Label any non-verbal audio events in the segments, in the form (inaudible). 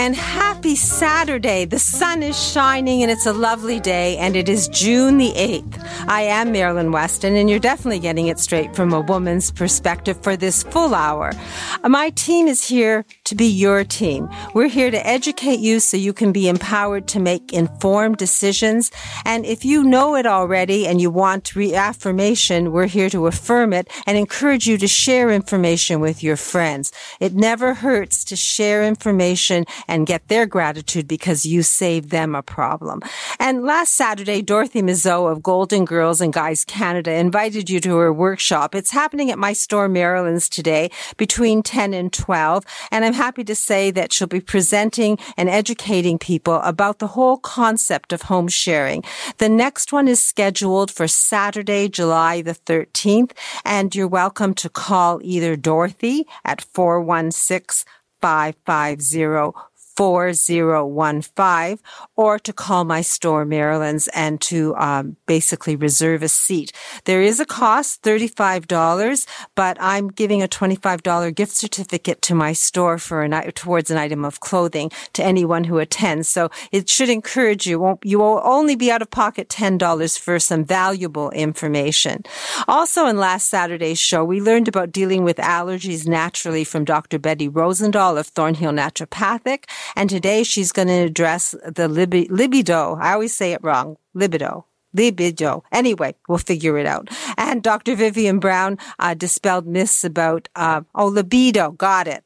and happy Saturday. The sun is shining and it's a lovely day, and it is June the 8th. I am Marilyn Weston, and you're definitely getting it straight from a woman's perspective for this full hour. My team is here to be your team. We're here to educate you so you can be empowered to make informed decisions. And if you know it already and you want reaffirmation, we're here to affirm it and encourage you to share information with your friends. It never hurts to share information and get their gratitude because you saved them a problem. And last Saturday, Dorothy Mizeau of Golden Girls and Guys Canada invited you to her workshop. It's happening at my store, Marilyn's today between 10 and 12. And I'm happy to say that she'll be presenting and educating people about the whole concept of home sharing. The next one is scheduled for Saturday, July the 13th. And you're welcome to call either Dorothy at 416 550 4015 or to call my store, Marilyn's, and to um, basically reserve a seat. There is a cost, $35, but I'm giving a $25 gift certificate to my store for an, towards an item of clothing to anyone who attends. So it should encourage you. You will only be out of pocket $10 for some valuable information. Also in last Saturday's show, we learned about dealing with allergies naturally from Dr. Betty Rosendahl of Thornhill Naturopathic. And today she's going to address the libido. I always say it wrong. Libido libido. Anyway, we'll figure it out. And Dr. Vivian Brown uh, dispelled myths about, uh, oh, libido, got it,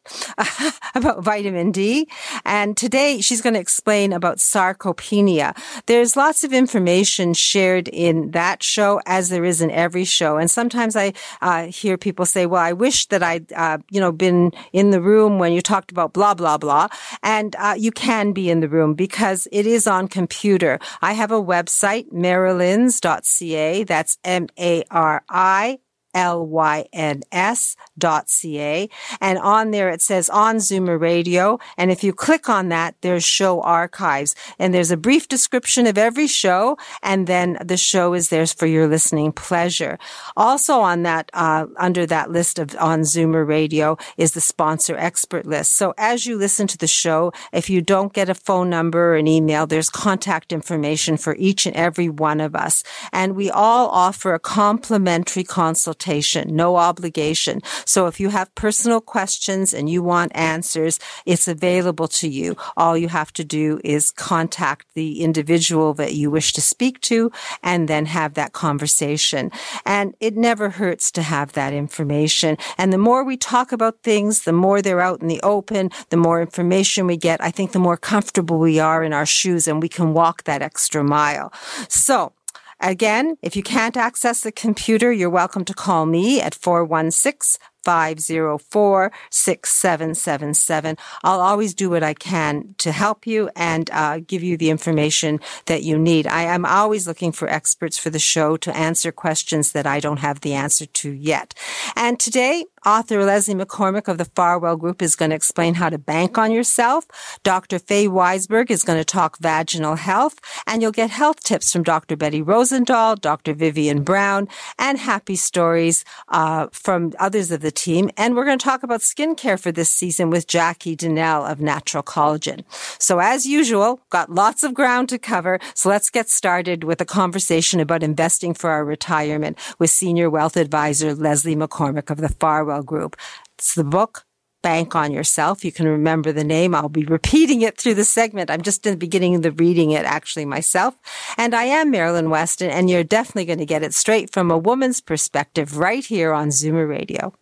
(laughs) about vitamin D. And today she's going to explain about sarcopenia. There's lots of information shared in that show as there is in every show. And sometimes I uh, hear people say, well, I wish that I'd, uh, you know, been in the room when you talked about blah, blah, blah. And uh, you can be in the room because it is on computer. I have a website, Marilyn marilyns.ca. That's M-A-R-I L-Y-N-S dot C-A. And on there it says on Zoomer Radio. And if you click on that, there's show archives. And there's a brief description of every show. And then the show is there for your listening pleasure. Also on that, uh, under that list of on Zoomer Radio is the sponsor expert list. So as you listen to the show, if you don't get a phone number or an email, there's contact information for each and every one of us. And we all offer a complimentary consultation no obligation. So if you have personal questions and you want answers, it's available to you. All you have to do is contact the individual that you wish to speak to and then have that conversation. And it never hurts to have that information. And the more we talk about things, the more they're out in the open, the more information we get. I think the more comfortable we are in our shoes and we can walk that extra mile. So Again, if you can't access the computer, you're welcome to call me at 416 504 6777. I'll always do what I can to help you and uh, give you the information that you need. I am always looking for experts for the show to answer questions that I don't have the answer to yet. And today, author Leslie McCormick of the Farwell Group is going to explain how to bank on yourself. Dr. Faye Weisberg is going to talk vaginal health, and you'll get health tips from Dr. Betty Rosendahl, Dr. Vivian Brown, and happy stories uh, from others of the team. And we're going to talk about skincare for this season with Jackie Donnell of Naturel Collagen. So as usual, got lots of ground to cover. So let's get started with a conversation about investing for our retirement with senior wealth advisor Leslie McCormick of the Farwell Group. It's the book bank on yourself. You can remember the name. I'll be repeating it through the segment. I'm just in the beginning of the reading it actually myself. And I am Marilyn Weston, and you're definitely going to get it straight from a woman's perspective right here on Zoomer Radio.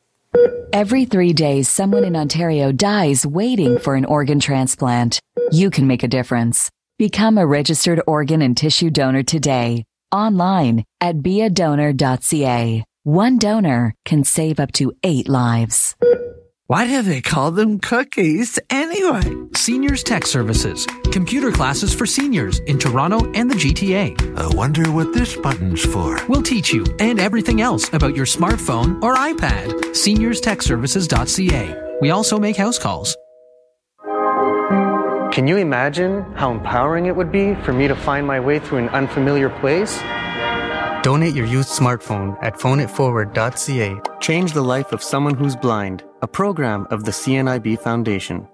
Every three days, someone in Ontario dies waiting for an organ transplant. You can make a difference. Become a registered organ and tissue donor today, online at beadonor.ca. One donor can save up to eight lives. Why do they call them cookies anyway? Seniors Tech Services, computer classes for seniors in Toronto and the GTA. I wonder what this button's for. We'll teach you and everything else about your smartphone or iPad. SeniorsTechServices.ca. We also make house calls. Can you imagine how empowering it would be for me to find my way through an unfamiliar place? Donate your used smartphone at phoneitforward.ca. Change the life of someone who's blind. A program of the CNIB Foundation.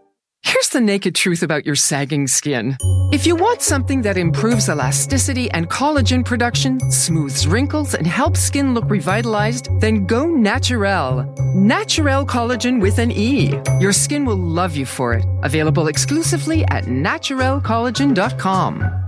Here's the naked truth about your sagging skin. If you want something that improves elasticity and collagen production, smooths wrinkles, and helps skin look revitalized, then go Naturel. Naturel Collagen with an E. Your skin will love you for it. Available exclusively at naturelcollagen.com.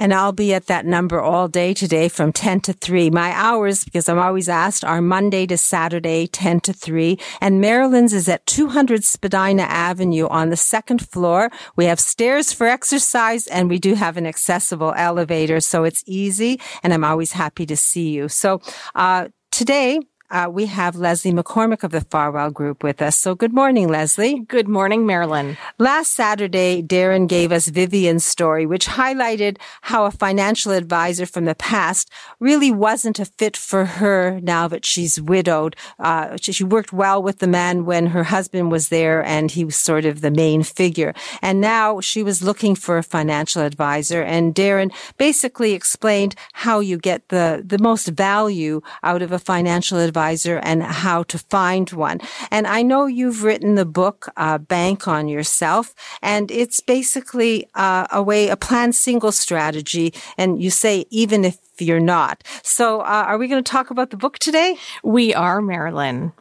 And I'll be at that number all day today from 10 to 3. My hours, because I'm always asked, are Monday to Saturday, 10 to 3. And Marilyn's is at 200 Spadina Avenue on the second floor. We have stairs for exercise and we do have an accessible elevator. So it's easy. And I'm always happy to see you. So, uh, today uh, we have Leslie McCormick of the Farwell Group with us. So good morning, Leslie. Good morning, Marilyn. Last Saturday, Darren gave us Vivian's story, which highlighted how a financial advisor from the past really wasn't a fit for her now that she's widowed. Uh, she, she worked well with the man when her husband was there and he was sort of the main figure. And now she was looking for a financial advisor and Darren basically explained how you get the, the most value out of a financial advisor advisor and how to find one. And I know you've written the book, uh, Bank on Yourself, and it's basically uh, a way, a plan single strategy. And you say, even if you're not. So, uh, are we going to talk about the book today? We are, Marilyn.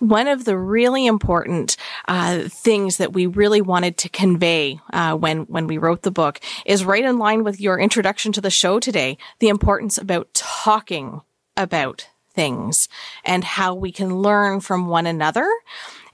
One of the really important uh, things that we really wanted to convey uh, when when we wrote the book is right in line with your introduction to the show today. The importance about talking about things and how we can learn from one another.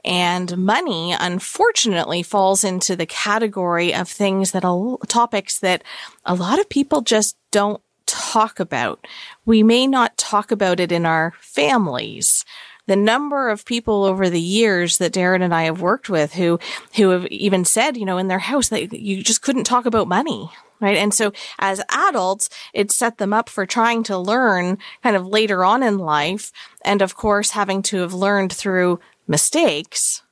And money, unfortunately, falls into the category of things that are topics that a lot of people just don't talk about. We may not talk about it in our families the number of people over the years that Darren and I have worked with who, who have even said, you know, in their house that you just couldn't talk about money right? And so as adults, it set them up for trying to learn kind of later on in life. And of course, having to have learned through mistakes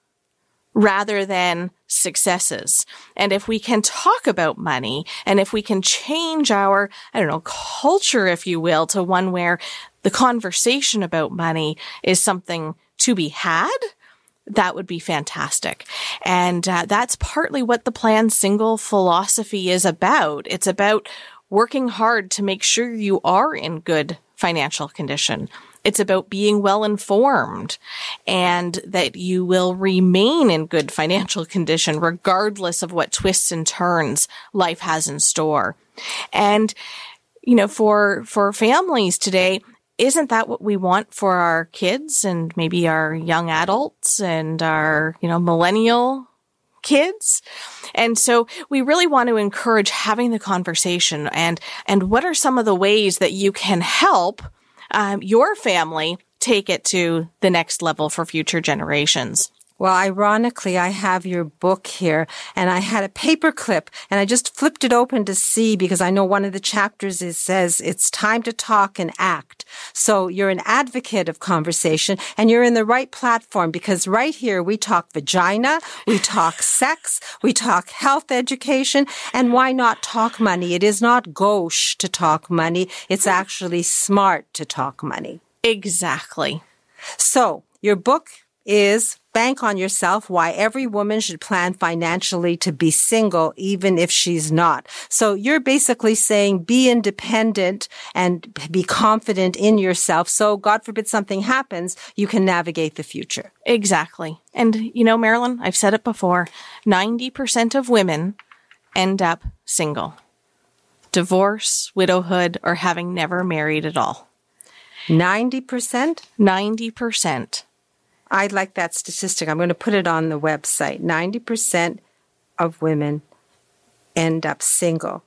rather than successes. And if we can talk about money and if we can change our, I don't know, culture, if you will, to one where the conversation about money is something to be had that would be fantastic. And uh, that's partly what the plan single philosophy is about. It's about working hard to make sure you are in good financial condition. It's about being well informed and that you will remain in good financial condition regardless of what twists and turns life has in store. And you know, for, for families today, isn't that what we want for our kids and maybe our young adults and our, you know, millennial kids? And so we really want to encourage having the conversation and, and what are some of the ways that you can help um, your family take it to the next level for future generations? Well, ironically, I have your book here and I had a paper clip and I just flipped it open to see because I know one of the chapters is says it's time to talk and act. So you're an advocate of conversation and you're in the right platform because right here we talk vagina, we talk sex, we talk health education, and why not talk money? It is not gauche to talk money. It's actually smart to talk money. Exactly. So your book is Bank on Yourself, Why Every Woman Should Plan Financially to Be Single, even if she's not. So you're basically saying be independent and be confident in yourself. So God forbid something happens, you can navigate the future. Exactly. And you know, Marilyn, I've said it before, 90% of women end up single. Divorce, widowhood, or having never married at all. 90%? 90%. I like that statistic. I'm going to put it on the website. 90% of women end up single.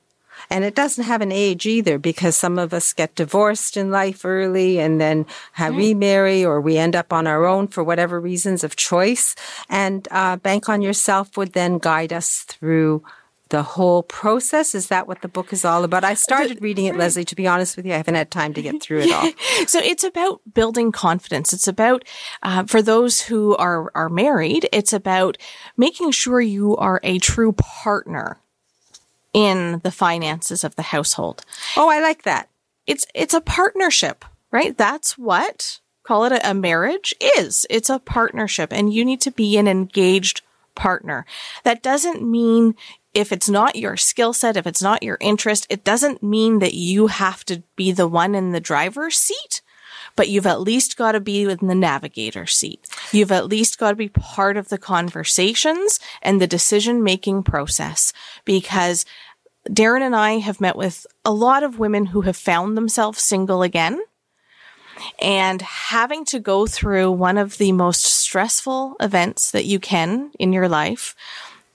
And it doesn't have an age either because some of us get divorced in life early and then have mm. remarry or we end up on our own for whatever reasons of choice. And uh, Bank on Yourself would then guide us through the whole process? Is that what the book is all about? I started reading it, Leslie, to be honest with you. I haven't had time to get through it all. (laughs) so it's about building confidence. It's about, uh, for those who are, are married, it's about making sure you are a true partner in the finances of the household. Oh, I like that. It's, it's a partnership, right? That's what call it a, a marriage is. It's a partnership and you need to be an engaged partner. That doesn't mean if it's not your skill set, if it's not your interest, it doesn't mean that you have to be the one in the driver's seat, but you've at least got to be in the navigator seat. You've at least got to be part of the conversations and the decision making process because Darren and I have met with a lot of women who have found themselves single again and having to go through one of the most stressful events that you can in your life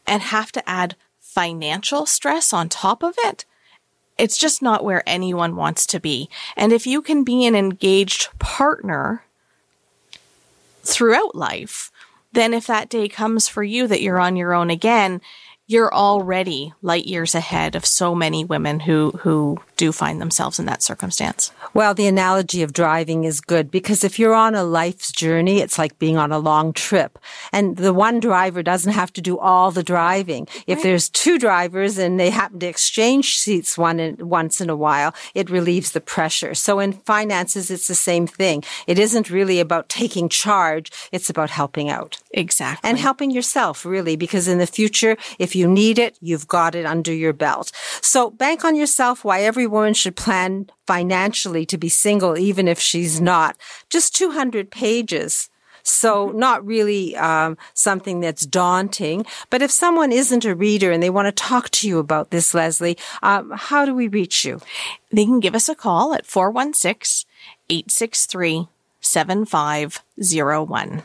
and have to add financial stress on top of it. It's just not where anyone wants to be. And if you can be an engaged partner throughout life, then if that day comes for you that you're on your own again, you're already light years ahead of so many women who, who do find themselves in that circumstance. Well, the analogy of driving is good because if you're on a life's journey, it's like being on a long trip. And the one driver doesn't have to do all the driving. If right. there's two drivers and they happen to exchange seats one in, once in a while, it relieves the pressure. So in finances, it's the same thing. It isn't really about taking charge. It's about helping out. Exactly. And helping yourself, really, because in the future, if you need it, you've got it under your belt. So bank on yourself why every woman should plan financially to be single, even if she's not. Just 200 pages. So mm-hmm. not really um, something that's daunting. But if someone isn't a reader and they want to talk to you about this, Leslie, um, how do we reach you? They can give us a call at 416 863 7501.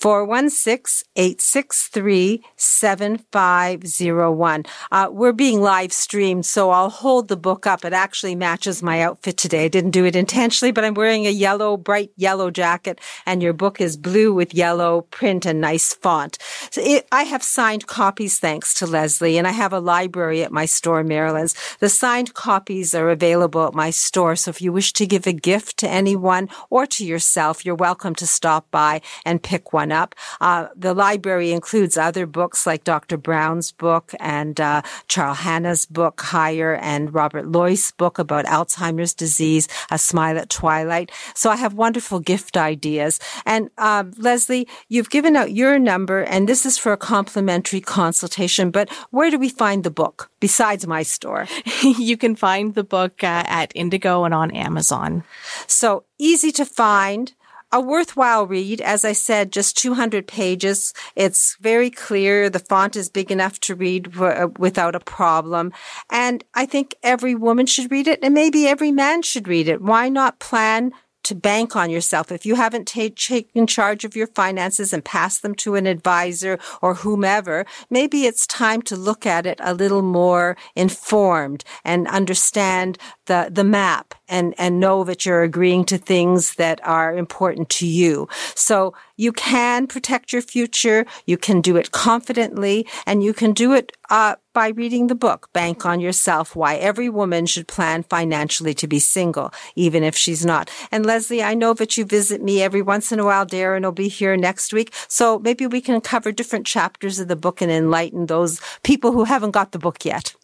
416-863-7501. Uh, we're being live streamed, so I'll hold the book up. It actually matches my outfit today. I didn't do it intentionally, but I'm wearing a yellow, bright yellow jacket, and your book is blue with yellow print and nice font. So it, I have signed copies thanks to Leslie, and I have a library at my store, Marilyn's. The signed copies are available at my store, so if you wish to give a gift to anyone or to yourself, you're welcome to stop by and pick one up. Uh, the library includes other books like Dr. Brown's book and uh, Charles Hanna's book, Higher, and Robert Loist's book about Alzheimer's disease, A Smile at Twilight. So I have wonderful gift ideas. And uh, Leslie, you've given out your number, and this is for a complimentary consultation. But where do we find the book besides my store? (laughs) you can find the book uh, at Indigo and on Amazon. So easy to find a worthwhile read. As I said, just 200 pages. It's very clear. The font is big enough to read w- uh, without a problem. And I think every woman should read it and maybe every man should read it. Why not plan to bank on yourself. If you haven't t- taken charge of your finances and passed them to an advisor or whomever, maybe it's time to look at it a little more informed and understand the, the map and, and know that you're agreeing to things that are important to you. So you can protect your future. You can do it confidently and you can do it uh, by reading the book, Bank on Yourself, Why Every Woman Should Plan Financially to Be Single, even if she's not. And Leslie, I know that you visit me every once in a while. Darren will be here next week. So maybe we can cover different chapters of the book and enlighten those people who haven't got the book yet.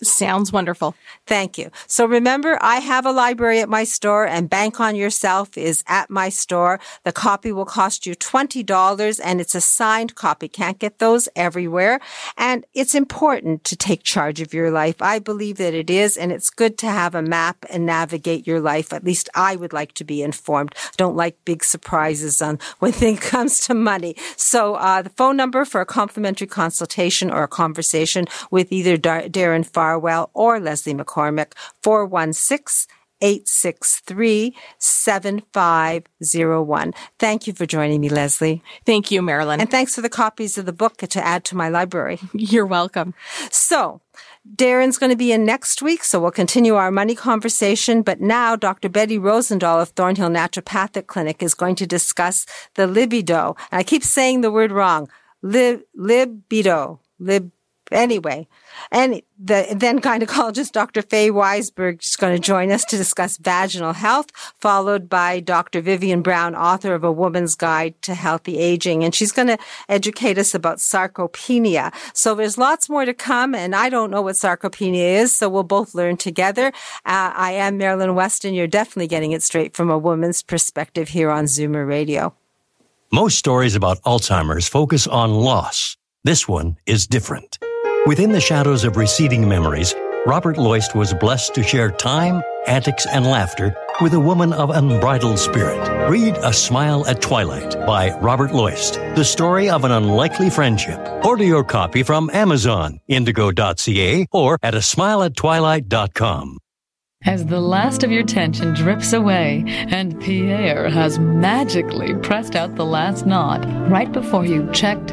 Sounds wonderful. Thank you. So remember, I have a library at my store and Bank on Yourself is at my store. The copy will cost you $20 and it's a signed copy. Can't get those everywhere. And it's important to take charge of your life. I believe that it is. And it's good to have a map and navigate your life. At least I would like to be informed. I don't like big surprises on (laughs) when things comes to money. So, uh, the phone number for a complimentary consultation or a conversation with either Darren Farwell or Leslie McCormick, 416 863 7501. Thank you for joining me, Leslie. Thank you, Marilyn. And thanks for the copies of the book to add to my library. (laughs) You're welcome. So, Darren's going to be in next week, so we'll continue our money conversation. But now Dr. Betty Rosendahl of Thornhill Naturopathic Clinic is going to discuss the libido. And I keep saying the word wrong. Lib, libido. Lib, anyway. And the then gynecologist Dr. Faye Weisberg is going to join us to discuss vaginal health, followed by Dr. Vivian Brown, author of A Woman's Guide to Healthy Aging. And she's going to educate us about sarcopenia. So there's lots more to come, and I don't know what sarcopenia is, so we'll both learn together. Uh, I am Marilyn Weston. You're definitely getting it straight from a woman's perspective here on Zoomer Radio. Most stories about Alzheimer's focus on loss. This one is different. Within the shadows of receding memories, Robert Loist was blessed to share time, antics, and laughter with a woman of unbridled spirit. Read A Smile at Twilight by Robert Loist, the story of an unlikely friendship. Order your copy from Amazon, indigo.ca, or at a smileattwilight.com. As the last of your tension drips away and Pierre has magically pressed out the last knot right before you checked,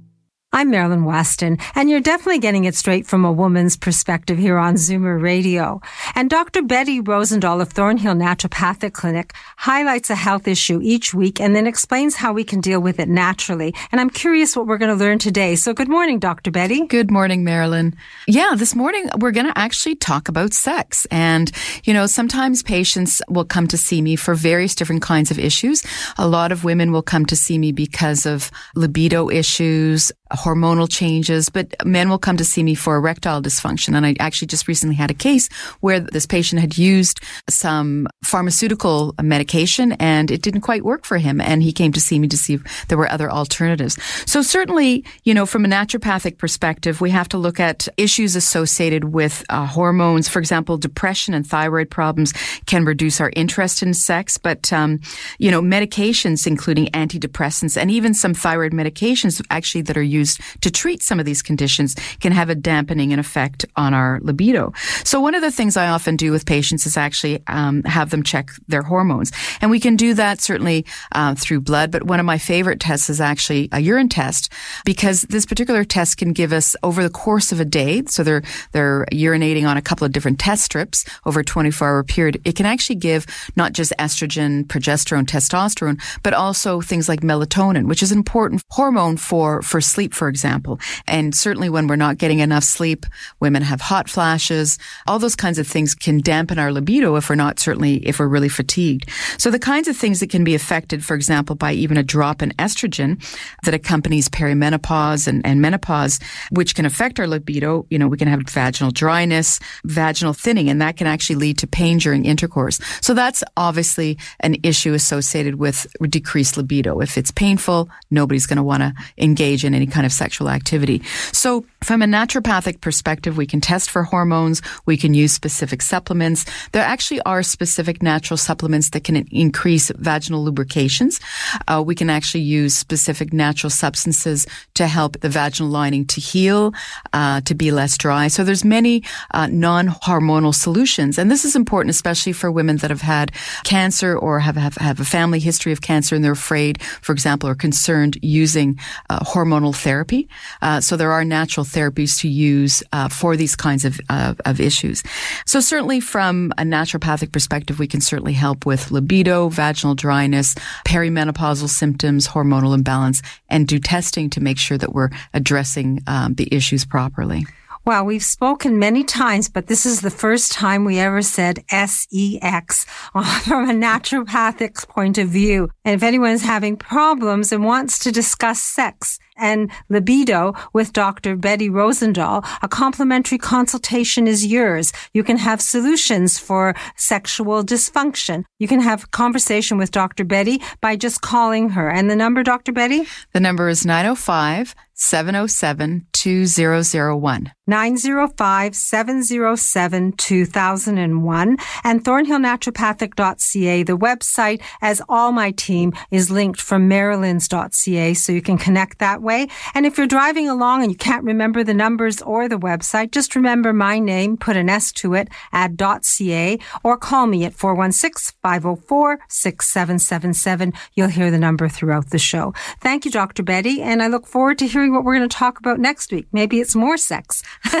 I'm Marilyn Weston, and you're definitely getting it straight from a woman's perspective here on Zoomer Radio. And Dr. Betty Rosendahl of Thornhill Naturopathic Clinic highlights a health issue each week and then explains how we can deal with it naturally. And I'm curious what we're going to learn today. So good morning, Dr. Betty. Good morning, Marilyn. Yeah, this morning we're going to actually talk about sex. And, you know, sometimes patients will come to see me for various different kinds of issues. A lot of women will come to see me because of libido issues, hormonal changes, but men will come to see me for erectile dysfunction. And I actually just recently had a case where this patient had used some pharmaceutical medication and it didn't quite work for him. And he came to see me to see if there were other alternatives. So certainly, you know, from a naturopathic perspective, we have to look at issues associated with uh, hormones. For example, depression and thyroid problems can reduce our interest in sex, but, um, you know, medications, including antidepressants and even some thyroid medications actually that are used used to treat some of these conditions can have a dampening effect on our libido. So one of the things I often do with patients is actually um, have them check their hormones, and we can do that certainly uh, through blood. But one of my favorite tests is actually a urine test because this particular test can give us over the course of a day. So they're they're urinating on a couple of different test strips over a 24 hour period. It can actually give not just estrogen, progesterone, testosterone, but also things like melatonin, which is an important hormone for for sleep sleep, for example. And certainly when we're not getting enough sleep, women have hot flashes. All those kinds of things can dampen our libido if we're not certainly, if we're really fatigued. So the kinds of things that can be affected, for example, by even a drop in estrogen that accompanies perimenopause and, and menopause, which can affect our libido. You know, we can have vaginal dryness, vaginal thinning, and that can actually lead to pain during intercourse. So that's obviously an issue associated with decreased libido. If it's painful, nobody's going to want to engage in any kind of sexual activity. So from a naturopathic perspective, we can test for hormones. We can use specific supplements. There actually are specific natural supplements that can increase vaginal lubrications. Uh, we can actually use specific natural substances to help the vaginal lining to heal, uh, to be less dry. So there's many uh, non-hormonal solutions, and this is important, especially for women that have had cancer or have have, have a family history of cancer, and they're afraid, for example, or concerned using uh, hormonal therapy. Uh, so there are natural therapies to use uh, for these kinds of, uh, of issues. So certainly from a naturopathic perspective, we can certainly help with libido, vaginal dryness, perimenopausal symptoms, hormonal imbalance, and do testing to make sure that we're addressing um, the issues properly. Well, we've spoken many times, but this is the first time we ever said SEX (laughs) from a naturopathic point of view. And if anyone's having problems and wants to discuss sex and libido with Dr. Betty Rosendahl, a complimentary consultation is yours. You can have solutions for sexual dysfunction. You can have conversation with Dr. Betty by just calling her. And the number, Dr. Betty? The number is 905- 707 2001. 905 707 2001 and thornhillnaturopathic.ca. The website, as all my team, is linked from marilyns.ca, so you can connect that way. And if you're driving along and you can't remember the numbers or the website, just remember my name, put an S to it, add .ca, or call me at 416 504 6777. You'll hear the number throughout the show. Thank you, Dr. Betty, and I look forward to hearing what we're going to talk about next week. Maybe it's more sex. (laughs)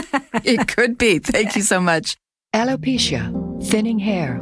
it could be. Thank you so much. Alopecia, thinning hair,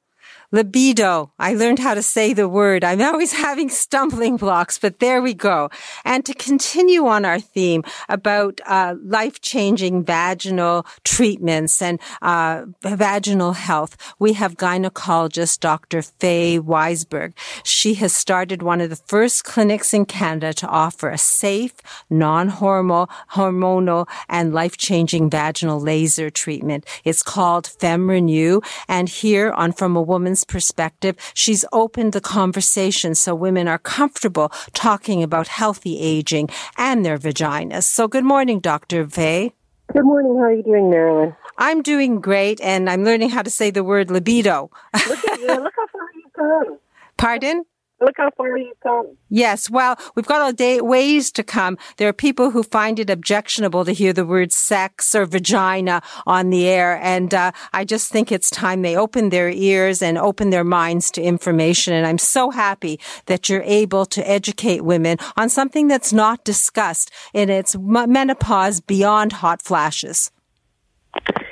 Libido. I learned how to say the word. I'm always (laughs) having stumbling blocks, but there we go. And to continue on our theme about uh, life-changing vaginal treatments and uh, vaginal health, we have gynecologist Dr. Faye Weisberg. She has started one of the first clinics in Canada to offer a safe, non-hormonal, hormonal, and life-changing vaginal laser treatment. It's called FemRenew, and here on From a Woman's perspective, she's opened the conversation so women are comfortable talking about healthy aging and their vaginas. So good morning, Dr. Faye. Good morning. How are you doing, Marilyn? I'm doing great, and I'm learning how to say the word libido. Look at you. Look how far you've come. (laughs) Pardon? Look how far you've come. Yes, well, we've got a day ways to come. There are people who find it objectionable to hear the word sex or vagina on the air, and uh, I just think it's time they open their ears and open their minds to information. And I'm so happy that you're able to educate women on something that's not discussed in its menopause beyond hot flashes.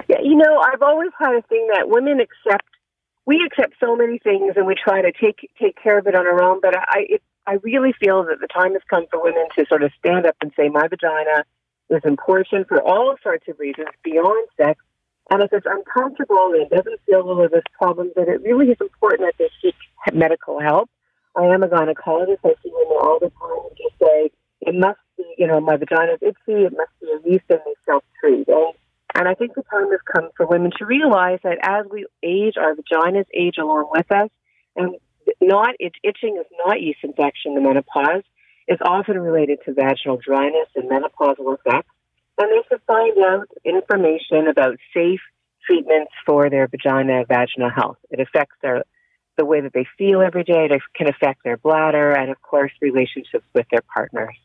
Yeah, you know, I've always had a thing that women accept we accept so many things and we try to take take care of it on our own. But I it, I really feel that the time has come for women to sort of stand up and say, my vagina is important for all sorts of reasons beyond sex. And if it's uncomfortable and it doesn't feel well of this problem, then it really is important that they seek medical help. I am a gynecologist. I see women all the time and just say, it must be, you know, my vagina is itchy. It must be a yeast and they self-treat. And and I think the time has come for women to realize that as we age, our vaginas age along with us, and not it's itching is not yeast infection in menopause. It's often related to vaginal dryness and menopausal effects. And they should find out information about safe treatments for their vagina vaginal health. It affects their the way that they feel every day. It can affect their bladder and, of course, relationships with their partners.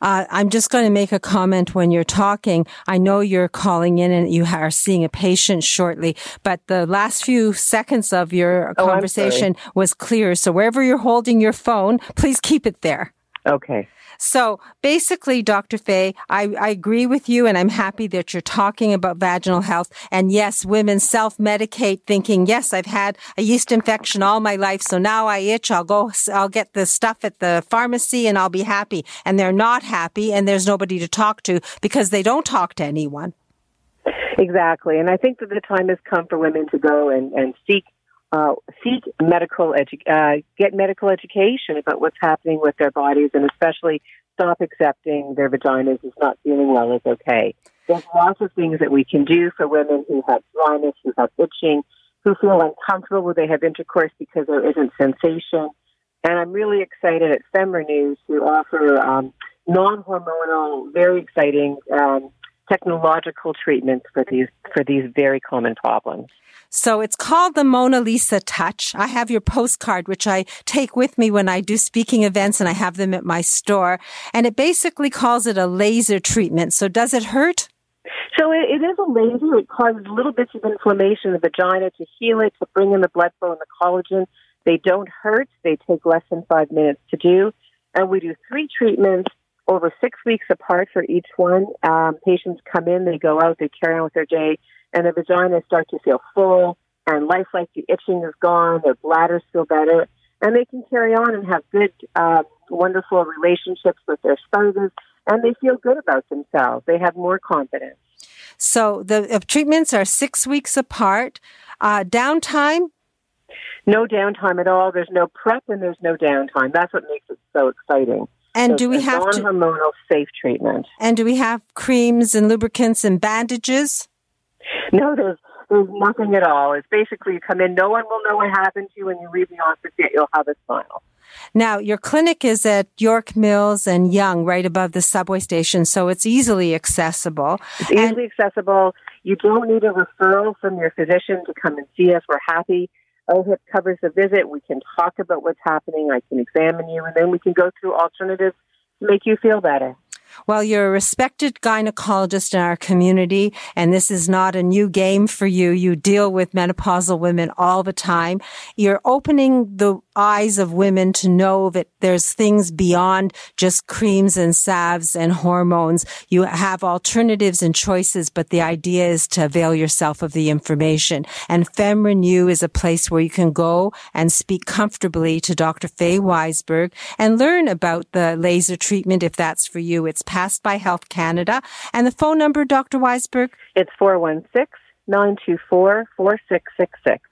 Uh, I'm just going to make a comment when you're talking. I know you're calling in and you are seeing a patient shortly, but the last few seconds of your oh, conversation was clear. So wherever you're holding your phone, please keep it there. Okay. So basically, Dr. Faye, I, I agree with you and I'm happy that you're talking about vaginal health. And yes, women self-medicate thinking, yes, I've had a yeast infection all my life. So now I itch. I'll go, I'll get the stuff at the pharmacy and I'll be happy. And they're not happy and there's nobody to talk to because they don't talk to anyone. Exactly. And I think that the time has come for women to go and, and seek uh, seek medical edu- uh, get medical education about what's happening with their bodies, and especially stop accepting their vaginas as not feeling well is okay. There's lots of things that we can do for women who have dryness, who have itching, who feel uncomfortable when they have intercourse because there isn't sensation. And I'm really excited at FemRenew to offer um, non-hormonal, very exciting um, technological treatments for these for these very common problems. So it's called the Mona Lisa Touch. I have your postcard, which I take with me when I do speaking events and I have them at my store. And it basically calls it a laser treatment. So does it hurt? So it, it is a laser. It causes little bits of inflammation in the vagina to heal it, to bring in the blood flow and the collagen. They don't hurt. They take less than five minutes to do. And we do three treatments over six weeks apart for each one. Um, patients come in, they go out, they carry on with their day and the vaginas start to feel full and lifelike. The itching is gone. Their bladders feel better, and they can carry on and have good, uh, wonderful relationships with their spouses, and they feel good about themselves. They have more confidence. So the uh, treatments are six weeks apart. Uh, downtime? No downtime at all. There's no prep and there's no downtime. That's what makes it so exciting. And so do we have to hormonal safe treatment? And do we have creams and lubricants and bandages? (laughs) No, there's there's nothing at all. It's basically you come in, no one will know what happened to you when you leave the office yet you'll have a smile. Now, your clinic is at York Mills and Yonge, right above the subway station, so it's easily accessible. It's easily and- accessible. You don't need a referral from your physician to come and see us. We're happy. OHIP covers the visit. We can talk about what's happening. I can examine you, and then we can go through alternatives to make you feel better. Well, you're a respected gynecologist in our community, and this is not a new game for you. You deal with menopausal women all the time. You're opening the eyes of women to know that there's things beyond just creams and salves and hormones. You have alternatives and choices, but the idea is to avail yourself of the information. And FemRenew is a place where you can go and speak comfortably to Dr. Faye Weisberg and learn about the laser treatment if that's for you. It's passed by Health Canada. And the phone number, Dr. Weisberg? It's 416 924 4666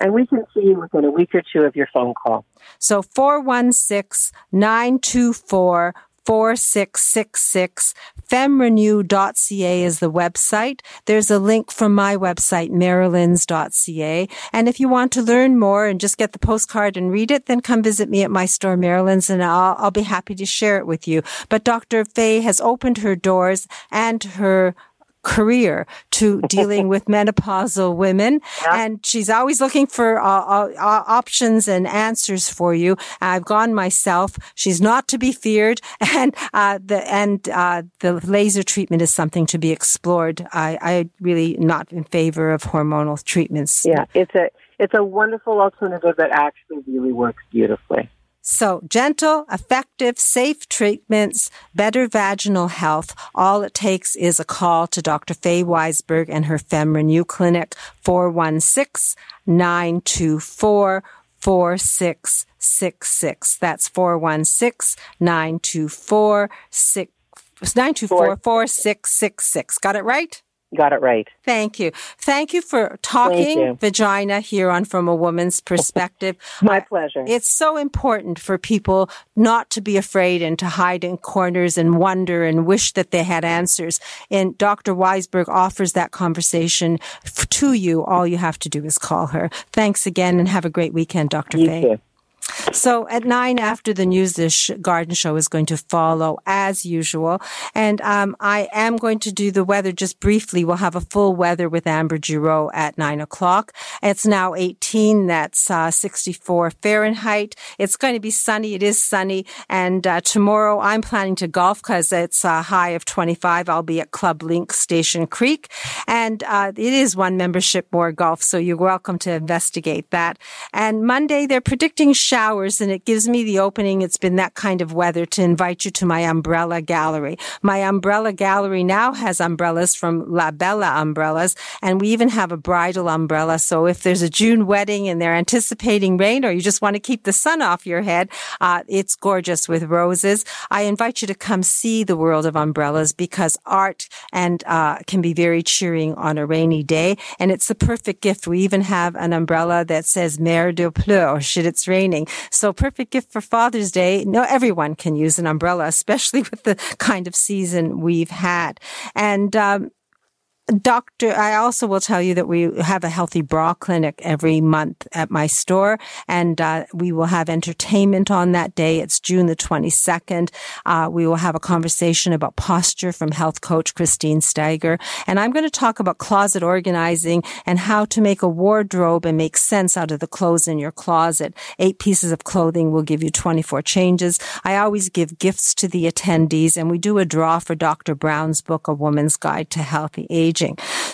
and we can see you within a week or two of your phone call. So 416 924 4666. Femrenew.ca is the website. There's a link from my website, marilyns.ca. And if you want to learn more and just get the postcard and read it, then come visit me at my store, Marilyn's, and I'll, I'll be happy to share it with you. But Dr. Faye has opened her doors and her career to dealing (laughs) with menopausal women. Yeah. And she's always looking for uh, uh, uh, options and answers for you. I've gone myself. She's not to be feared. (laughs) And, uh, the, and, uh, the laser treatment is something to be explored. I, I really not in favor of hormonal treatments. Yeah. It's a, it's a wonderful alternative that actually really works beautifully. So gentle, effective, safe treatments, better vaginal health. All it takes is a call to Dr. Faye Weisberg and her FemRenew Clinic, 416-924 4666. That's 416 924 4666. Got it right? Got it right. Thank you. Thank you for talking you. vagina here on From a Woman's (laughs) Perspective. My pleasure. It's so important for people not to be afraid and to hide in corners and wonder and wish that they had answers. And Dr. Weisberg offers that conversation to you. All you have to do is call her. Thanks again and have a great weekend, Dr. You Faye. Too. So at nine after the news, this garden show is going to follow as usual. And um, I am going to do the weather just briefly. We'll have a full weather with Amber Giroux at nine o'clock. It's now 18. That's uh, 64 Fahrenheit. It's going to be sunny. It is sunny. And uh, tomorrow I'm planning to golf because it's a high of 25. I'll be at Club Link Station Creek. And uh, it is one membership more golf. So you're welcome to investigate that. And Monday, they're predicting showers and it gives me the opening. It's been that kind of weather to invite you to my umbrella gallery. My umbrella gallery now has umbrellas from La Bella umbrellas and we even have a bridal umbrella. So if there's a June wedding and they're anticipating rain or you just want to keep the sun off your head, uh, it's gorgeous with roses. I invite you to come see the world of umbrellas because art and uh, can be very cheering on a rainy day. And it's the perfect gift. We even have an umbrella that says Mer de pleur, should it's raining. So perfect gift for Father's Day. No, everyone can use an umbrella, especially (laughs) with the kind of season we've had. And, um, Doctor, I also will tell you that we have a healthy bra clinic every month at my store, and uh, we will have entertainment on that day. It's June the 22nd. Uh, we will have a conversation about posture from health coach Christine Steiger. And I'm going to talk about closet organizing and how to make a wardrobe and make sense out of the clothes in your closet. Eight pieces of clothing will give you 24 changes. I always give gifts to the attendees, and we do a draw for Dr. Brown's book, A Woman's Guide to Healthy Aging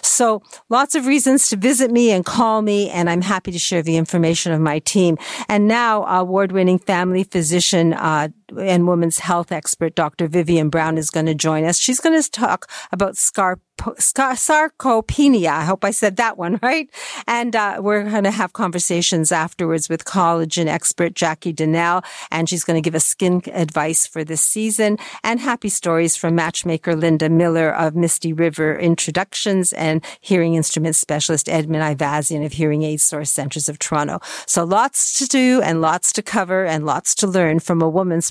So lots of reasons to visit me and call me, and I'm happy to share the information of my team. And now award-winning family physician, uh, and women's health expert, Dr. Vivian Brown, is going to join us. She's going to talk about scar- sarcopenia. I hope I said that one (laughs) right. And uh, we're going to have conversations afterwards with collagen expert Jackie Donnell, and she's going to give us skin advice for this season and happy stories from matchmaker Linda Miller of Misty River Introductions and hearing instrument specialist Edmund Ivazian of Hearing Aid Source Centers of Toronto. So lots to do and lots to cover and lots to learn from a woman's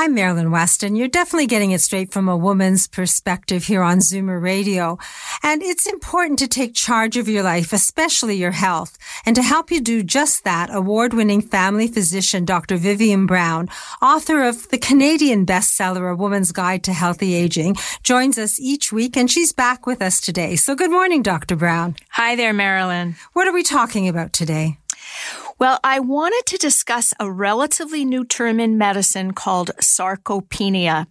I'm Marilyn Weston. You're definitely getting it straight from a woman's perspective here on Zoomer Radio. And it's important to take charge of your life, especially your health. And to help you do just that, award-winning family physician Dr. Vivian Brown, author of the Canadian bestseller A Woman's Guide to Healthy Aging, joins us each week and she's back with us today. So good morning, Dr. Brown. Hi there, Marilyn. What are we talking about today? Well, I wanted to discuss a relatively new term in medicine called sarcopenia.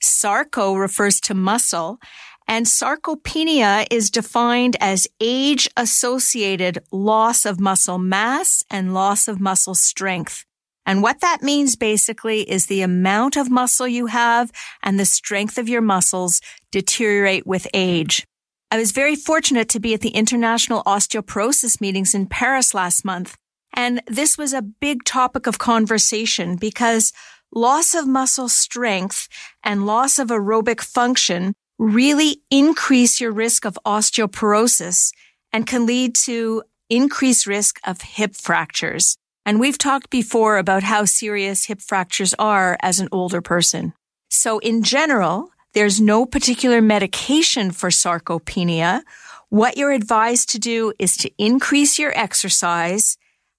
Sarco refers to muscle and sarcopenia is defined as age associated loss of muscle mass and loss of muscle strength. And what that means basically is the amount of muscle you have and the strength of your muscles deteriorate with age. I was very fortunate to be at the International Osteoporosis meetings in Paris last month. And this was a big topic of conversation because loss of muscle strength and loss of aerobic function really increase your risk of osteoporosis and can lead to increased risk of hip fractures. And we've talked before about how serious hip fractures are as an older person. So in general, there's no particular medication for sarcopenia. What you're advised to do is to increase your exercise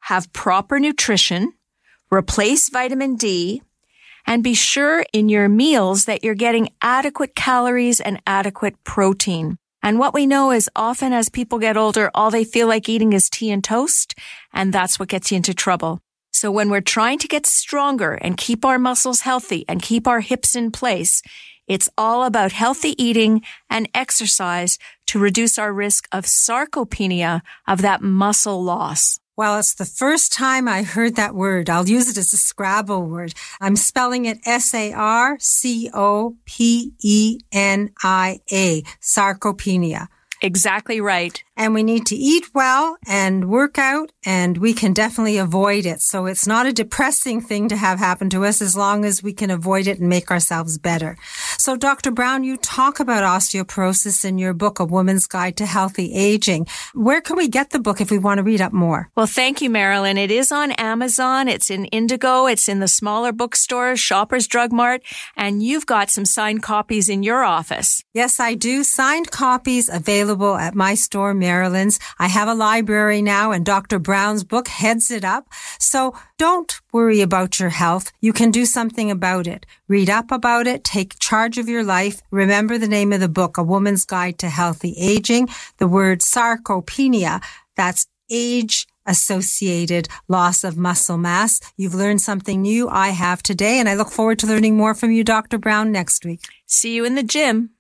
have proper nutrition, replace vitamin D, and be sure in your meals that you're getting adequate calories and adequate protein. And what we know is often as people get older, all they feel like eating is tea and toast, and that's what gets you into trouble. So when we're trying to get stronger and keep our muscles healthy and keep our hips in place, it's all about healthy eating and exercise to reduce our risk of sarcopenia, of that muscle loss. Well, it's the first time I heard that word. I'll use it as a Scrabble word. I'm spelling it S-A-R-C-O-P-E-N-I-A, sarcopenia. Exactly right. And we need to eat well and work out and we can definitely avoid it. So it's not a depressing thing to have happen to us as long as we can avoid it and make ourselves better. So Dr. Brown, you talk about osteoporosis in your book, A Woman's Guide to Healthy Aging. Where can we get the book if we want to read up more? Well, thank you, Marilyn. It is on Amazon. It's in Indigo. It's in the smaller bookstores, Shoppers Drug Mart, and you've got some signed copies in your office. Yes, I do. Signed copies available at my store, Marilyn's. I have a library now and Dr. Brown's book heads it up. So don't worry about your health. You can do something about it. Read up about it. Take charge of your life. Remember the name of the book, A Woman's Guide to Healthy Aging. The word sarcopenia. That's age associated loss of muscle mass. You've learned something new. I have today, and I look forward to learning more from you, Dr. Brown, next week. See you in the gym.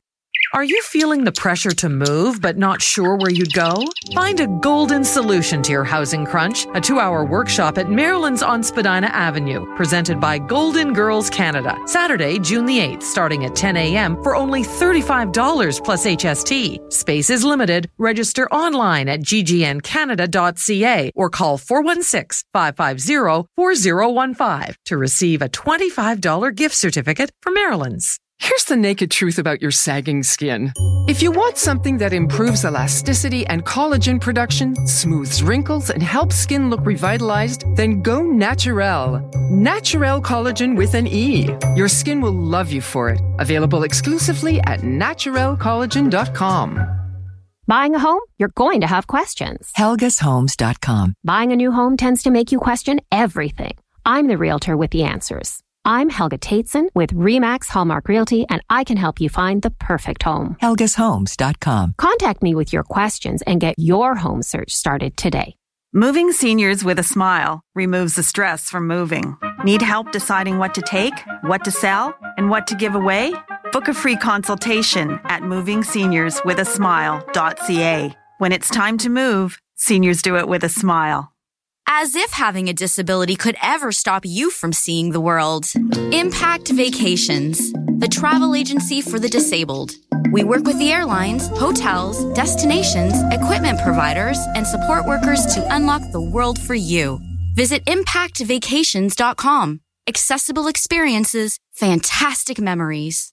Are you feeling the pressure to move but not sure where you'd go? Find a golden solution to your housing crunch. A two hour workshop at Marilyn's on Spadina Avenue, presented by Golden Girls Canada. Saturday, June the 8th, starting at 10 a.m. for only $35 plus HST. Space is limited. Register online at ggncanada.ca or call 416 550 4015 to receive a $25 gift certificate from Marilyn's. Here's the naked truth about your sagging skin. If you want something that improves elasticity and collagen production, smooths wrinkles, and helps skin look revitalized, then go Naturel. Naturel Collagen with an E. Your skin will love you for it. Available exclusively at naturelcollagen.com. Buying a home? You're going to have questions. HelgasHomes.com. Buying a new home tends to make you question everything. I'm the realtor with the answers. I'm Helga Tateson with Remax Hallmark Realty, and I can help you find the perfect home. HelgasHomes.com. Contact me with your questions and get your home search started today. Moving seniors with a smile removes the stress from moving. Need help deciding what to take, what to sell, and what to give away? Book a free consultation at movingseniorswithasmile.ca. When it's time to move, seniors do it with a smile. As if having a disability could ever stop you from seeing the world. Impact Vacations, the travel agency for the disabled. We work with the airlines, hotels, destinations, equipment providers, and support workers to unlock the world for you. Visit impactvacations.com. Accessible experiences, fantastic memories.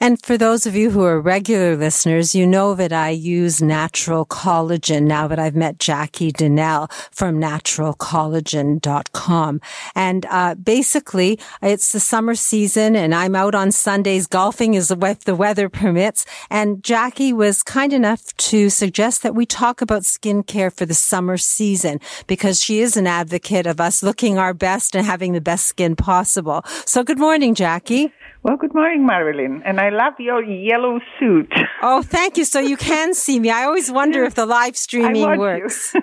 And for those of you who are regular listeners, you know that I use Naturel collagen now that I've met Jackie Donnell from naturelcollagen.com. And, uh, basically it's the summer season and I'm out on Sundays golfing as the weather permits. And Jackie was kind enough to suggest that we talk about skincare for the summer season because she is an advocate of us looking our best and having the best skin possible. So good morning, Jackie. Well, good morning, Marilyn. And I love your yellow suit. Oh, thank you. So you can see me. I always wonder if the live (laughs) streaming works.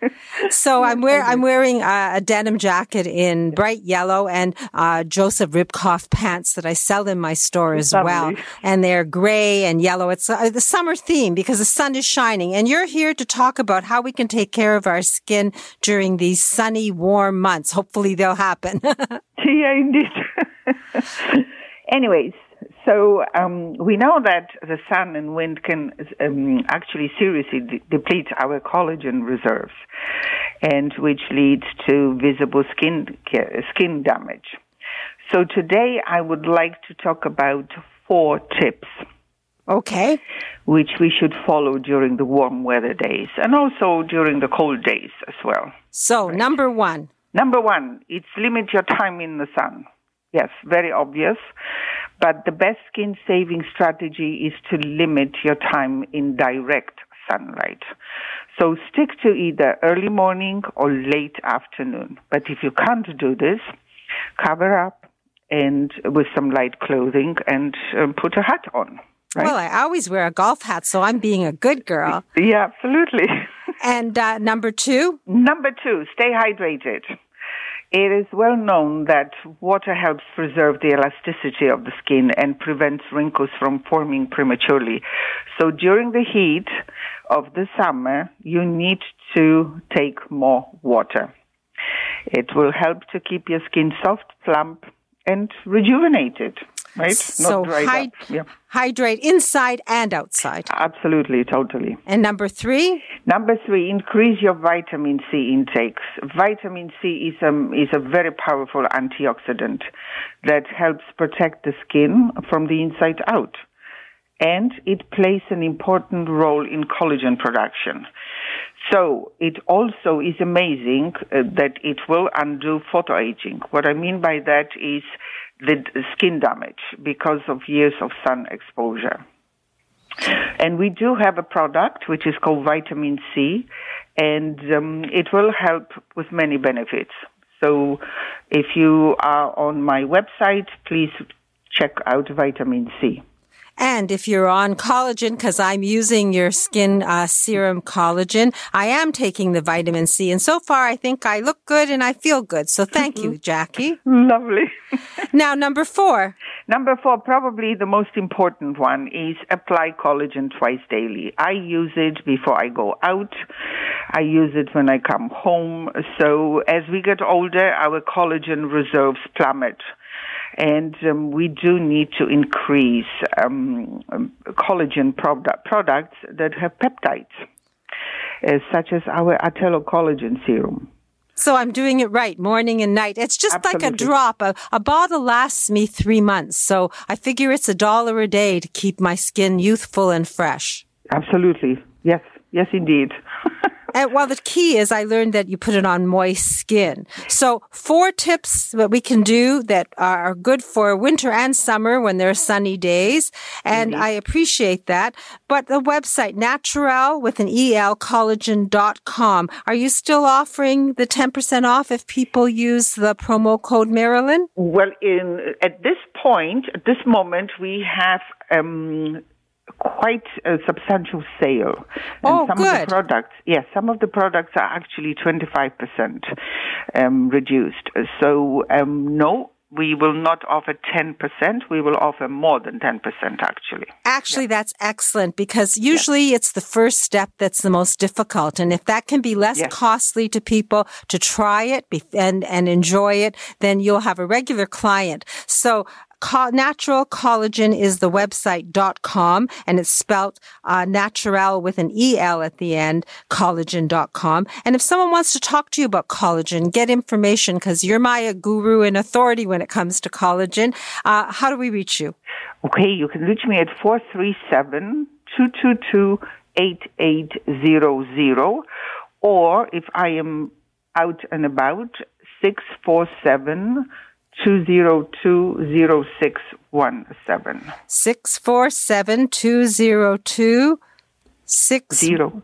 (laughs) so I'm wear I'm wearing a, a, denim jacket in bright yellow and uh, Joseph Ribkoff pants that I sell in my store as Lovely. well. And they're gray and yellow. It's uh, the summer theme because the sun is shining. And you're here to talk about how we can take care of our skin during these sunny, warm months. Hopefully they'll happen. (laughs) yeah, indeed. Anyways, so um, we know that the sun and wind can um, actually seriously de- deplete our collagen reserves, and which leads to visible skin skin damage. So today I would like to talk about four tips. Okay. Which we should follow during the warm weather days and also during the cold days as well. So, right. number one. Number one, it's limit your time in the sun. Yes, very obvious. But the best skin saving strategy is to limit your time in direct sunlight. So stick to either early morning or late afternoon. But if you can't do this, cover up and with some light clothing and um, put a hat on. Right? Well, I always wear a golf hat, so I'm being a good girl. Yeah, absolutely. (laughs) and uh, number two? Number two, stay hydrated. It is well known that water helps preserve the elasticity of the skin and prevents wrinkles from forming prematurely. So during the heat of the summer, you need to take more water. It will help to keep your skin soft, plump, and rejuvenated right? So hyd- yeah. hydrate inside and outside. Absolutely, totally. And number three? Number three, increase your vitamin C intakes. Vitamin C is a, is a very powerful antioxidant that helps protect the skin from the inside out. And it plays an important role in collagen production. So it also is amazing uh, that it will undo photoaging. What I mean by that is skin damage because of years of sun exposure. And we do have a product which is called vitamin C, and um, it will help with many benefits. So if you are on my website, please check out vitamin C. And if you're on collagen, because I'm using your skin uh, serum collagen, I am taking the vitamin C. And so far, I think I look good and I feel good. So thank you, Jackie. Lovely. (laughs) now, number four. Number four, probably the most important one is apply collagen twice daily. I use it before I go out. I use it when I come home. So as we get older, our collagen reserves plummet. And um, we do need to increase um, collagen product, products that have peptides, uh, such as our Atello collagen serum. So I'm doing it right, morning and night. It's just Absolutely. like a drop. A, a bottle lasts me three months. So I figure it's a dollar a day to keep my skin youthful and fresh. Absolutely. Yes. Yes, indeed. (laughs) And well, the key is I learned that you put it on moist skin. So four tips that we can do that are good for winter and summer when there are sunny days. And mm-hmm. I appreciate that. But the website, natural with an EL collagen.com. Are you still offering the 10% off if people use the promo code Marilyn? Well, in, at this point, at this moment, we have, um, quite a substantial sale. Oh, and some good. of the products, yes, some of the products are actually 25% um, reduced. So, um, no, we will not offer 10%. We will offer more than 10% actually. Actually, yeah. that's excellent because usually yeah. it's the first step that's the most difficult. And if that can be less yes. costly to people to try it and, and enjoy it, then you'll have a regular client. So Co- Naturel collagen is the website.com and it's spelled uh, natural with an EL at the end, collagen.com. And if someone wants to talk to you about collagen, get information because you're my guru and authority when it comes to collagen, uh, how do we reach you? Okay, you can reach me at 437 222 8800 or if I am out and about, 647 202 0617. 647 202 0617.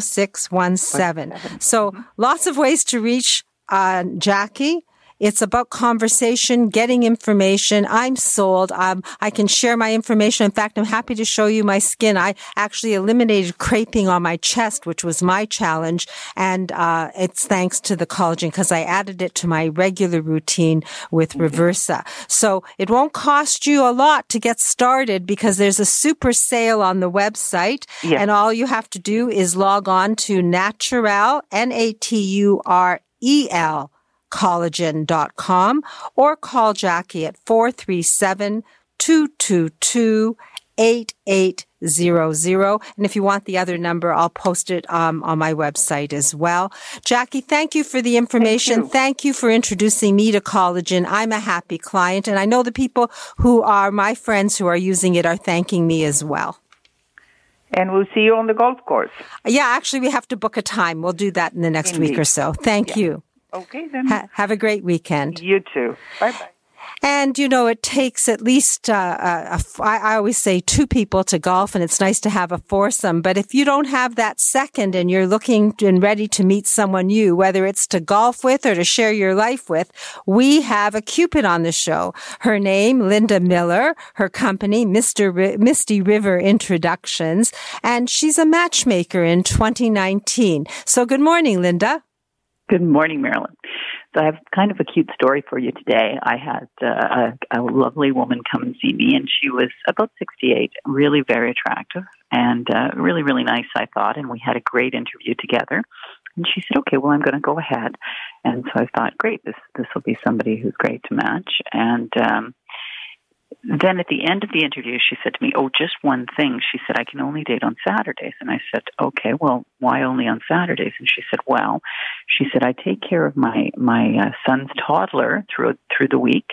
0617. So lots of ways to reach uh, Jackie. It's about conversation, getting information. I'm sold. Um, I can share my information. In fact, I'm happy to show you my skin. I actually eliminated creping on my chest, which was my challenge. And, uh, it's thanks to the collagen because I added it to my regular routine with Reversa. So it won't cost you a lot to get started because there's a super sale on the website. Yes. And all you have to do is log on to naturel, N-A-T-U-R-E-L collagen.com or call Jackie at 437 222 8800. And if you want the other number, I'll post it um, on my website as well. Jackie, thank you for the information. Thank you. thank you. for introducing me to collagen. I'm a happy client, and I know the people who are my friends who are using it are thanking me as well. And we'll see you on the golf course. Yeah, actually, we have to book a time. We'll do that in the next Indeed. week or so. Thank yeah. you. Okay, then. Ha- have a great weekend. You too. Bye bye. And, you know, it takes at least, uh, a, a, I always say two people to golf and it's nice to have a foursome. But if you don't have that second and you're looking and ready to meet someone new, whether it's to golf with or to share your life with, we have a Cupid on the show. Her name, Linda Miller, her company, Mr. Misty River Introductions, and she's a matchmaker in 2019. So good morning, Linda. Good morning, Marilyn. So I have kind of a cute story for you today. I had uh, a, a lovely woman come and see me, and she was about 68, really very attractive, and uh, really, really nice, I thought. And we had a great interview together. And she said, "Okay, well, I'm going to go ahead." And so I thought, "Great, this this will be somebody who's great to match." And um, then at the end of the interview, she said to me, Oh, just one thing. She said, I can only date on Saturdays. And I said, Okay, well, why only on Saturdays? And she said, Well, she said, I take care of my, my uh, son's toddler through, through the week.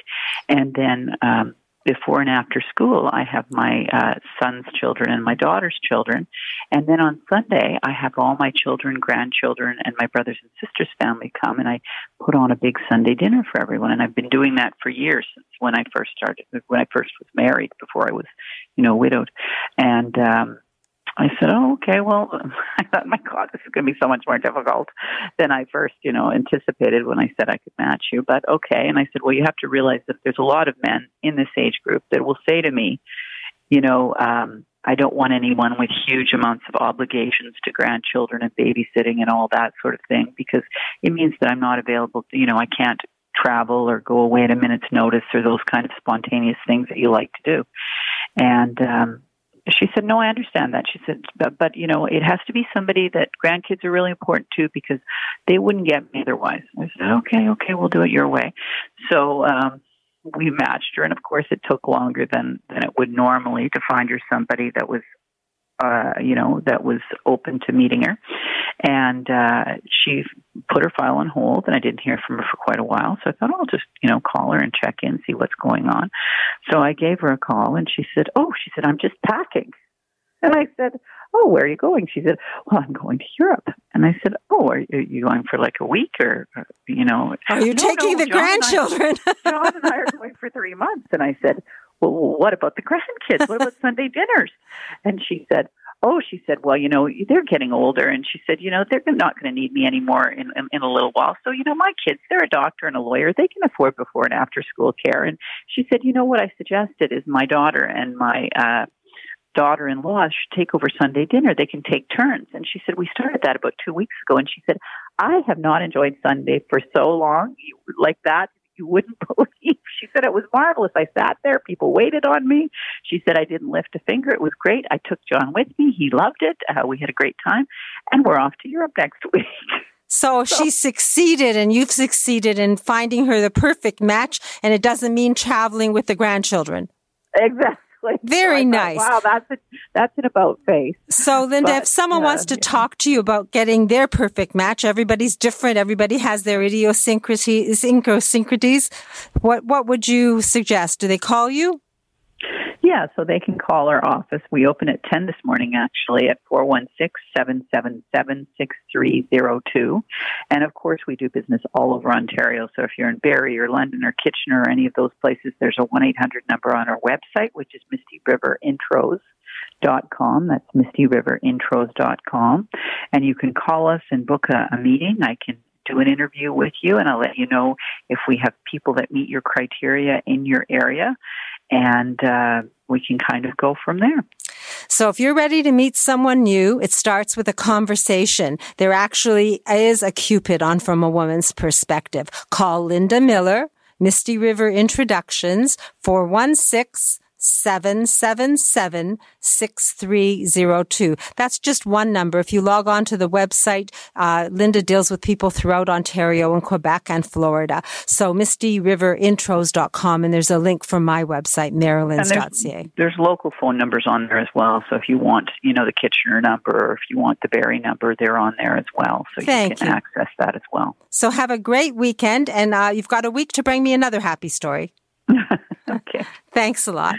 And then, um, before and after school, I have my uh, son's children and my daughter's children. And then on Sunday, I have all my children, grandchildren, and my brothers and sisters' family come, and I put on a big Sunday dinner for everyone. And I've been doing that for years since when I first started, when I first was married, before I was, you know, widowed. And um, I said, "Oh, okay. Well, (laughs) I thought, my God, this is going to be so much more difficult than I first, you know, anticipated when I said I could match you." But okay. And I said, "Well, you have to realize that there's a lot of men in this age group that will say to me, you know, um, I don't want anyone with huge amounts of obligations to grandchildren and babysitting and all that sort of thing because it means that I'm not available. You know, I can't travel or go away at a minute's notice or those kind of spontaneous things that you like to do. And um, she said, "No, I understand that." She said, "But, but you know, it has to be somebody that grandkids are really important to because they wouldn't get me otherwise." I said, "Okay, okay, we'll do it your way." So um, we matched her, and of course, it took longer than than it would normally to find her somebody that was uh, you know, that was open to meeting her. And uh, she put her file on hold, and I didn't hear from her for quite a while. So I thought, oh, I'll just, you know, call her and check in, see what's going on. So I gave her a call, and she said, oh, she said, I'm just packing. And I said, oh, where are you going? She said, well, I'm going to Europe. And I said, oh, are you going for like a week or, you know? Are you no, taking no, the John grandchildren? And I, John and I are going for three months. And I said, well, what about the grandkids? What about (laughs) Sunday dinners? And she said, oh, she said, well, you know, they're getting older. And she said, you know, they're not going to need me anymore in, in, in a little while. So, you know, my kids, they're a doctor and a lawyer. They can afford before and after school care. And she said, you know, what I suggested is my daughter and my, uh, daughter-in-law should take over Sunday dinner. They can take turns. And she said, we started that about two weeks ago. And she said, I have not enjoyed Sunday for so long like that you wouldn't (laughs) believe. She said it was marvelous. I sat there, people waited on me. She said I didn't lift a finger. It was great. I took John with me. He loved it. Uh, we had a great time, and we're off to Europe next (laughs) week. So, so she succeeded, and you've succeeded in finding her the perfect match, and it doesn't mean traveling with the grandchildren. Exactly. (laughs) Very so nice. Thought, wow, that's a, that's an about face. So, Linda, but, if someone uh, wants to yeah. talk to you about getting their perfect match, everybody's different. Everybody has their idiosyncrasies. Idiosyncrasies. What what would you suggest? Do they call you? Yeah, so they can call our office. We open at 10 this morning, actually, at 416-777-6302. And of course, we do business all over Ontario. So if you're in Barrie or London or Kitchener or any of those places, there's a 1-800 number on our website, which is Misty River Intros. Dot com. That's mistyriverinTros.com. And you can call us and book a, a meeting. I can do an interview with you and I'll let you know if we have people that meet your criteria in your area and uh, we can kind of go from there. So if you're ready to meet someone new, it starts with a conversation. There actually is a Cupid on From a Woman's Perspective. Call Linda Miller, Misty River Introductions, 416 777 6302. That's just one number. If you log on to the website, uh, Linda deals with people throughout Ontario and Quebec and Florida. So mistyriverinTros.com and there's a link from my website, marilyns.ca. There's, there's local phone numbers on there as well. So if you want, you know, the Kitchener number or if you want the Barrie number, they're on there as well. So Thank you can you. access that as well. So have a great weekend and uh, you've got a week to bring me another happy story. (laughs) okay. Thanks a lot.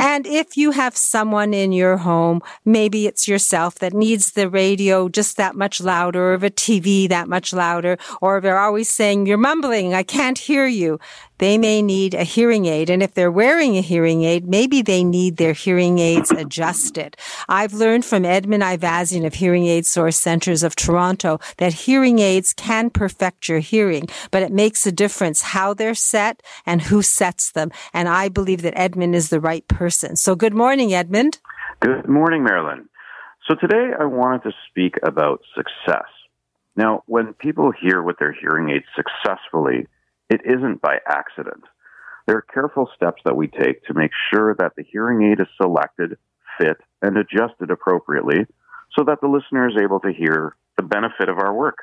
And if you have someone in your home, maybe it's yourself that needs the radio just that much louder or the TV that much louder, or they're always saying, you're mumbling, I can't hear you they may need a hearing aid. And if they're wearing a hearing aid, maybe they need their hearing aids adjusted. I've learned from Edmund Ivazian of Hearing Aid Source Centers of Toronto that hearing aids can perfect your hearing, but it makes a difference how they're set and who sets them. And I believe that Edmund is the right person. So good morning, Edmund. Good morning, Marilyn. So today I wanted to speak about success. Now, when people hear what their hearing aids successfully it isn't by accident. There are careful steps that we take to make sure that the hearing aid is selected, fit, and adjusted appropriately so that the listener is able to hear the benefit of our work.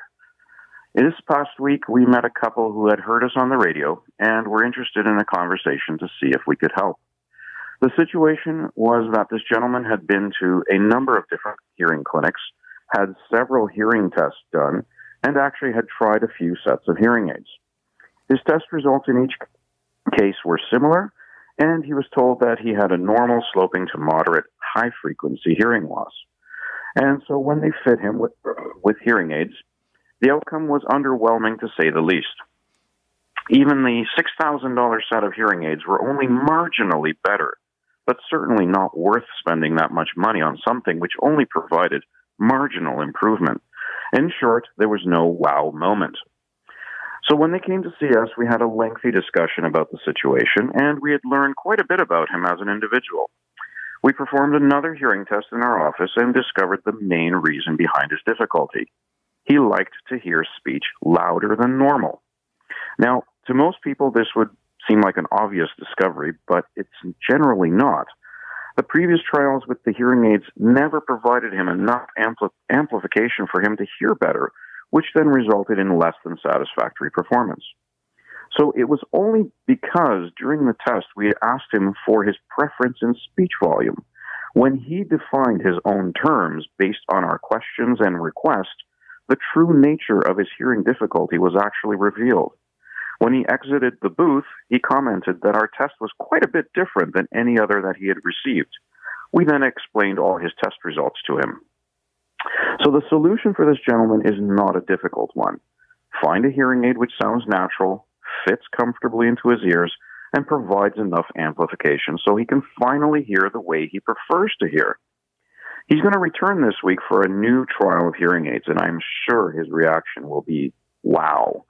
This past week, we met a couple who had heard us on the radio and were interested in a conversation to see if we could help. The situation was that this gentleman had been to a number of different hearing clinics, had several hearing tests done, and actually had tried a few sets of hearing aids. His test results in each case were similar, and he was told that he had a normal sloping to moderate high frequency hearing loss. And so when they fit him with, with hearing aids, the outcome was underwhelming to say the least. Even the $6,000 set of hearing aids were only marginally better, but certainly not worth spending that much money on something which only provided marginal improvement. In short, there was no wow moment. So when they came to see us, we had a lengthy discussion about the situation, and we had learned quite a bit about him as an individual. We performed another hearing test in our office and discovered the main reason behind his difficulty. He liked to hear speech louder than normal. Now, to most people, this would seem like an obvious discovery, but it's generally not. The previous trials with the hearing aids never provided him enough ampli- amplification for him to hear better, which then resulted in less than satisfactory performance. So it was only because during the test we had asked him for his preference in speech volume. When he defined his own terms based on our questions and request, the true nature of his hearing difficulty was actually revealed. When he exited the booth, he commented that our test was quite a bit different than any other that he had received. We then explained all his test results to him. So the solution for this gentleman is not a difficult one. Find a hearing aid which sounds natural, fits comfortably into his ears, and provides enough amplification so he can finally hear the way he prefers to hear. He's going to return this week for a new trial of hearing aids, and I'm sure his reaction will be wow.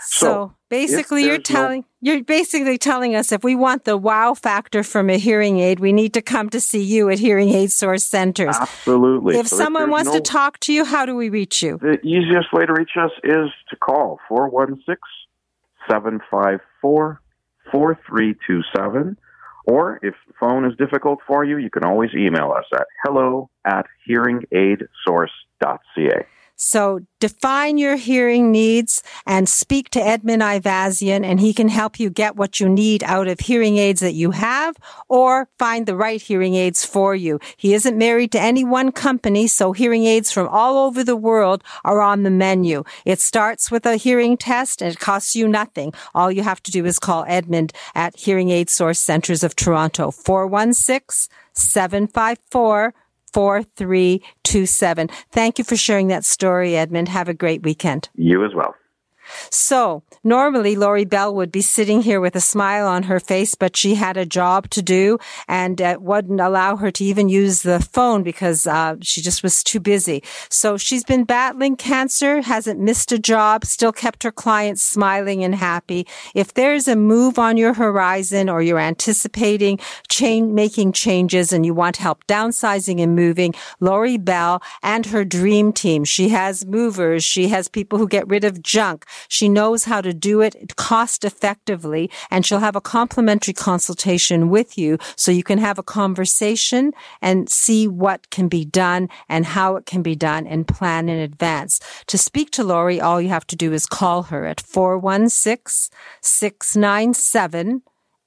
So, so basically, you're telling no, you're basically telling us if we want the wow factor from a hearing aid, we need to come to see you at Hearing Aid Source Centers. Absolutely. If so someone if wants no, to talk to you, how do we reach you? The easiest way to reach us is to call 416 754 4327. Or if phone is difficult for you, you can always email us at hello at hearingaidsource.ca. So define your hearing needs and speak to Edmund Ivazian and he can help you get what you need out of hearing aids that you have or find the right hearing aids for you. He isn't married to any one company, so hearing aids from all over the world are on the menu. It starts with a hearing test and it costs you nothing. All you have to do is call Edmund at Hearing Aid Source Centers of Toronto, 416 754 4327. Thank you for sharing that story, Edmund. Have a great weekend. You as well. So normally Lori Bell would be sitting here with a smile on her face, but she had a job to do and uh, wouldn't allow her to even use the phone because uh, she just was too busy. So she's been battling cancer, hasn't missed a job, still kept her clients smiling and happy. If there's a move on your horizon or you're anticipating change, making changes and you want help downsizing and moving, Lori Bell and her dream team. She has movers. She has people who get rid of junk. She knows how to do it cost effectively and she'll have a complimentary consultation with you so you can have a conversation and see what can be done and how it can be done and plan in advance. To speak to Lori, all you have to do is call her at 416 697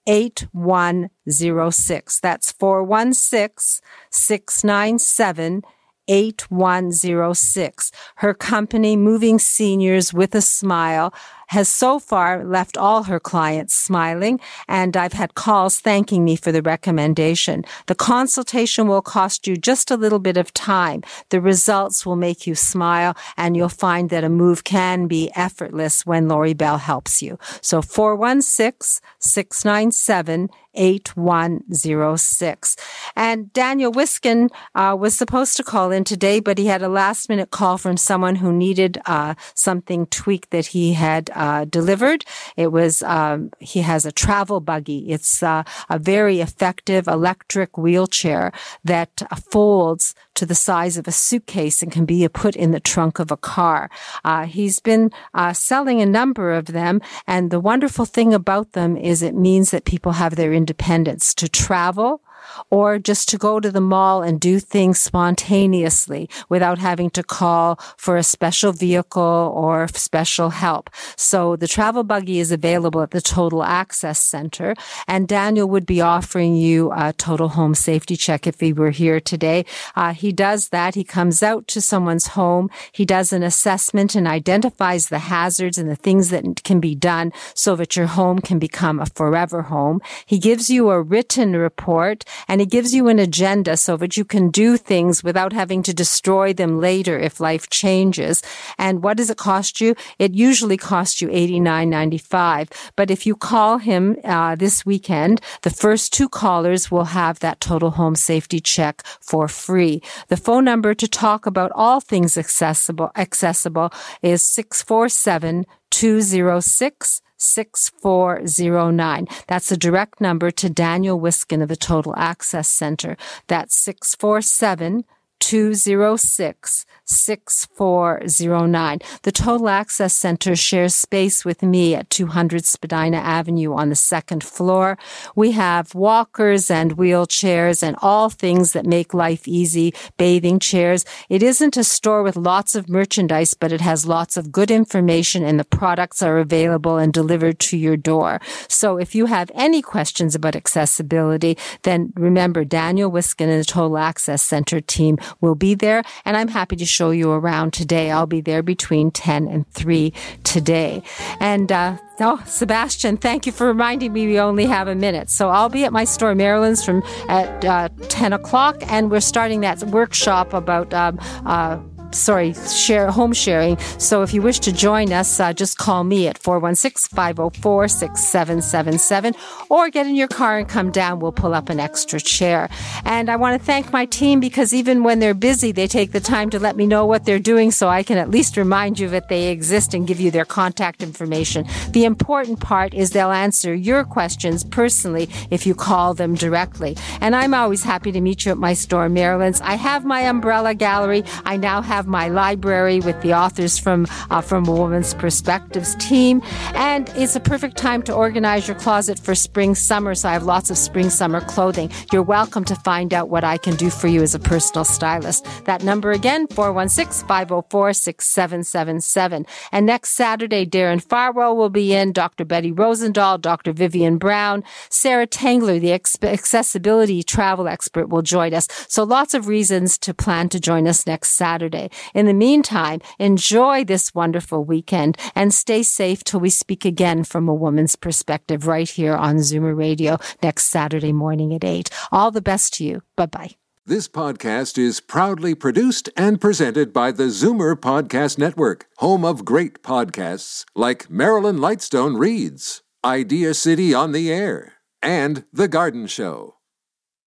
8106. That's 416 697 8106. Her company, Moving Seniors with a Smile, has so far left all her clients smiling, and I've had calls thanking me for the recommendation. The consultation will cost you just a little bit of time. The results will make you smile, and you'll find that a move can be effortless when Lori Bell helps you. So 416 697 8106. And Daniel Wiskin uh, was supposed to call in today, but he had a last minute call from someone who needed uh, something tweaked that he had uh, delivered. It was um, he has a travel buggy. It's uh, a very effective electric wheelchair that folds to the size of a suitcase and can be put in the trunk of a car. Uh, he's been uh, selling a number of them, and the wonderful thing about them is it means that people have their independence to travel or just to go to the mall and do things spontaneously without having to call for a special vehicle or special help. So the travel buggy is available at the Total Access Center and Daniel would be offering you a total home safety check if he were here today. Uh, he does that. He comes out to someone's home. He does an assessment and identifies the hazards and the things that can be done so that your home can become a forever home. He gives you a written report and it gives you an agenda so that you can do things without having to destroy them later if life changes. And what does it cost you? It usually costs you eighty nine ninety five. But if you call him uh, this weekend, the first two callers will have that total home safety check for free. The phone number to talk about all things accessible accessible is six four seven two zero six 6409. That's a direct number to Daniel Wiskin of the Total Access Center. That's 647 206 6409. The Total Access Center shares space with me at 200 Spadina Avenue on the second floor. We have walkers and wheelchairs and all things that make life easy, bathing chairs. It isn't a store with lots of merchandise, but it has lots of good information and the products are available and delivered to your door. So if you have any questions about accessibility, then remember Daniel Wiskin and the Total Access Center team will be there and I'm happy to show you around today. I'll be there between 10 and 3 today. And, uh, Oh, Sebastian, thank you for reminding me we only have a minute. So I'll be at my store, Marilyn's, from at uh, 10 o'clock, and we're starting that workshop about um, uh, sorry, share home sharing. So if you wish to join us, uh, just call me at 416-504-6777 or get in your car and come down. We'll pull up an extra chair. And I want to thank my team because even when they're busy, they take the time to let me know what they're doing so I can at least remind you that they exist and give you their contact information. The important part is they'll answer your questions personally if you call them directly. And I'm always happy to meet you at my store, Marilyn's. I have my umbrella gallery. I now have have my library with the authors from uh, from a woman's perspectives team, and it's a perfect time to organize your closet for spring summer. So I have lots of spring summer clothing. You're welcome to find out what I can do for you as a personal stylist. That number again 416-504-6777. And next Saturday, Darren Farwell will be in. Dr. Betty Rosendahl, Dr. Vivian Brown, Sarah Tangler, the accessibility travel expert, will join us. So lots of reasons to plan to join us next Saturday. In the meantime, enjoy this wonderful weekend and stay safe till we speak again from a woman's perspective right here on Zoomer Radio next Saturday morning at 8. All the best to you. Bye bye. This podcast is proudly produced and presented by the Zoomer Podcast Network, home of great podcasts like Marilyn Lightstone Reads, Idea City on the Air, and The Garden Show.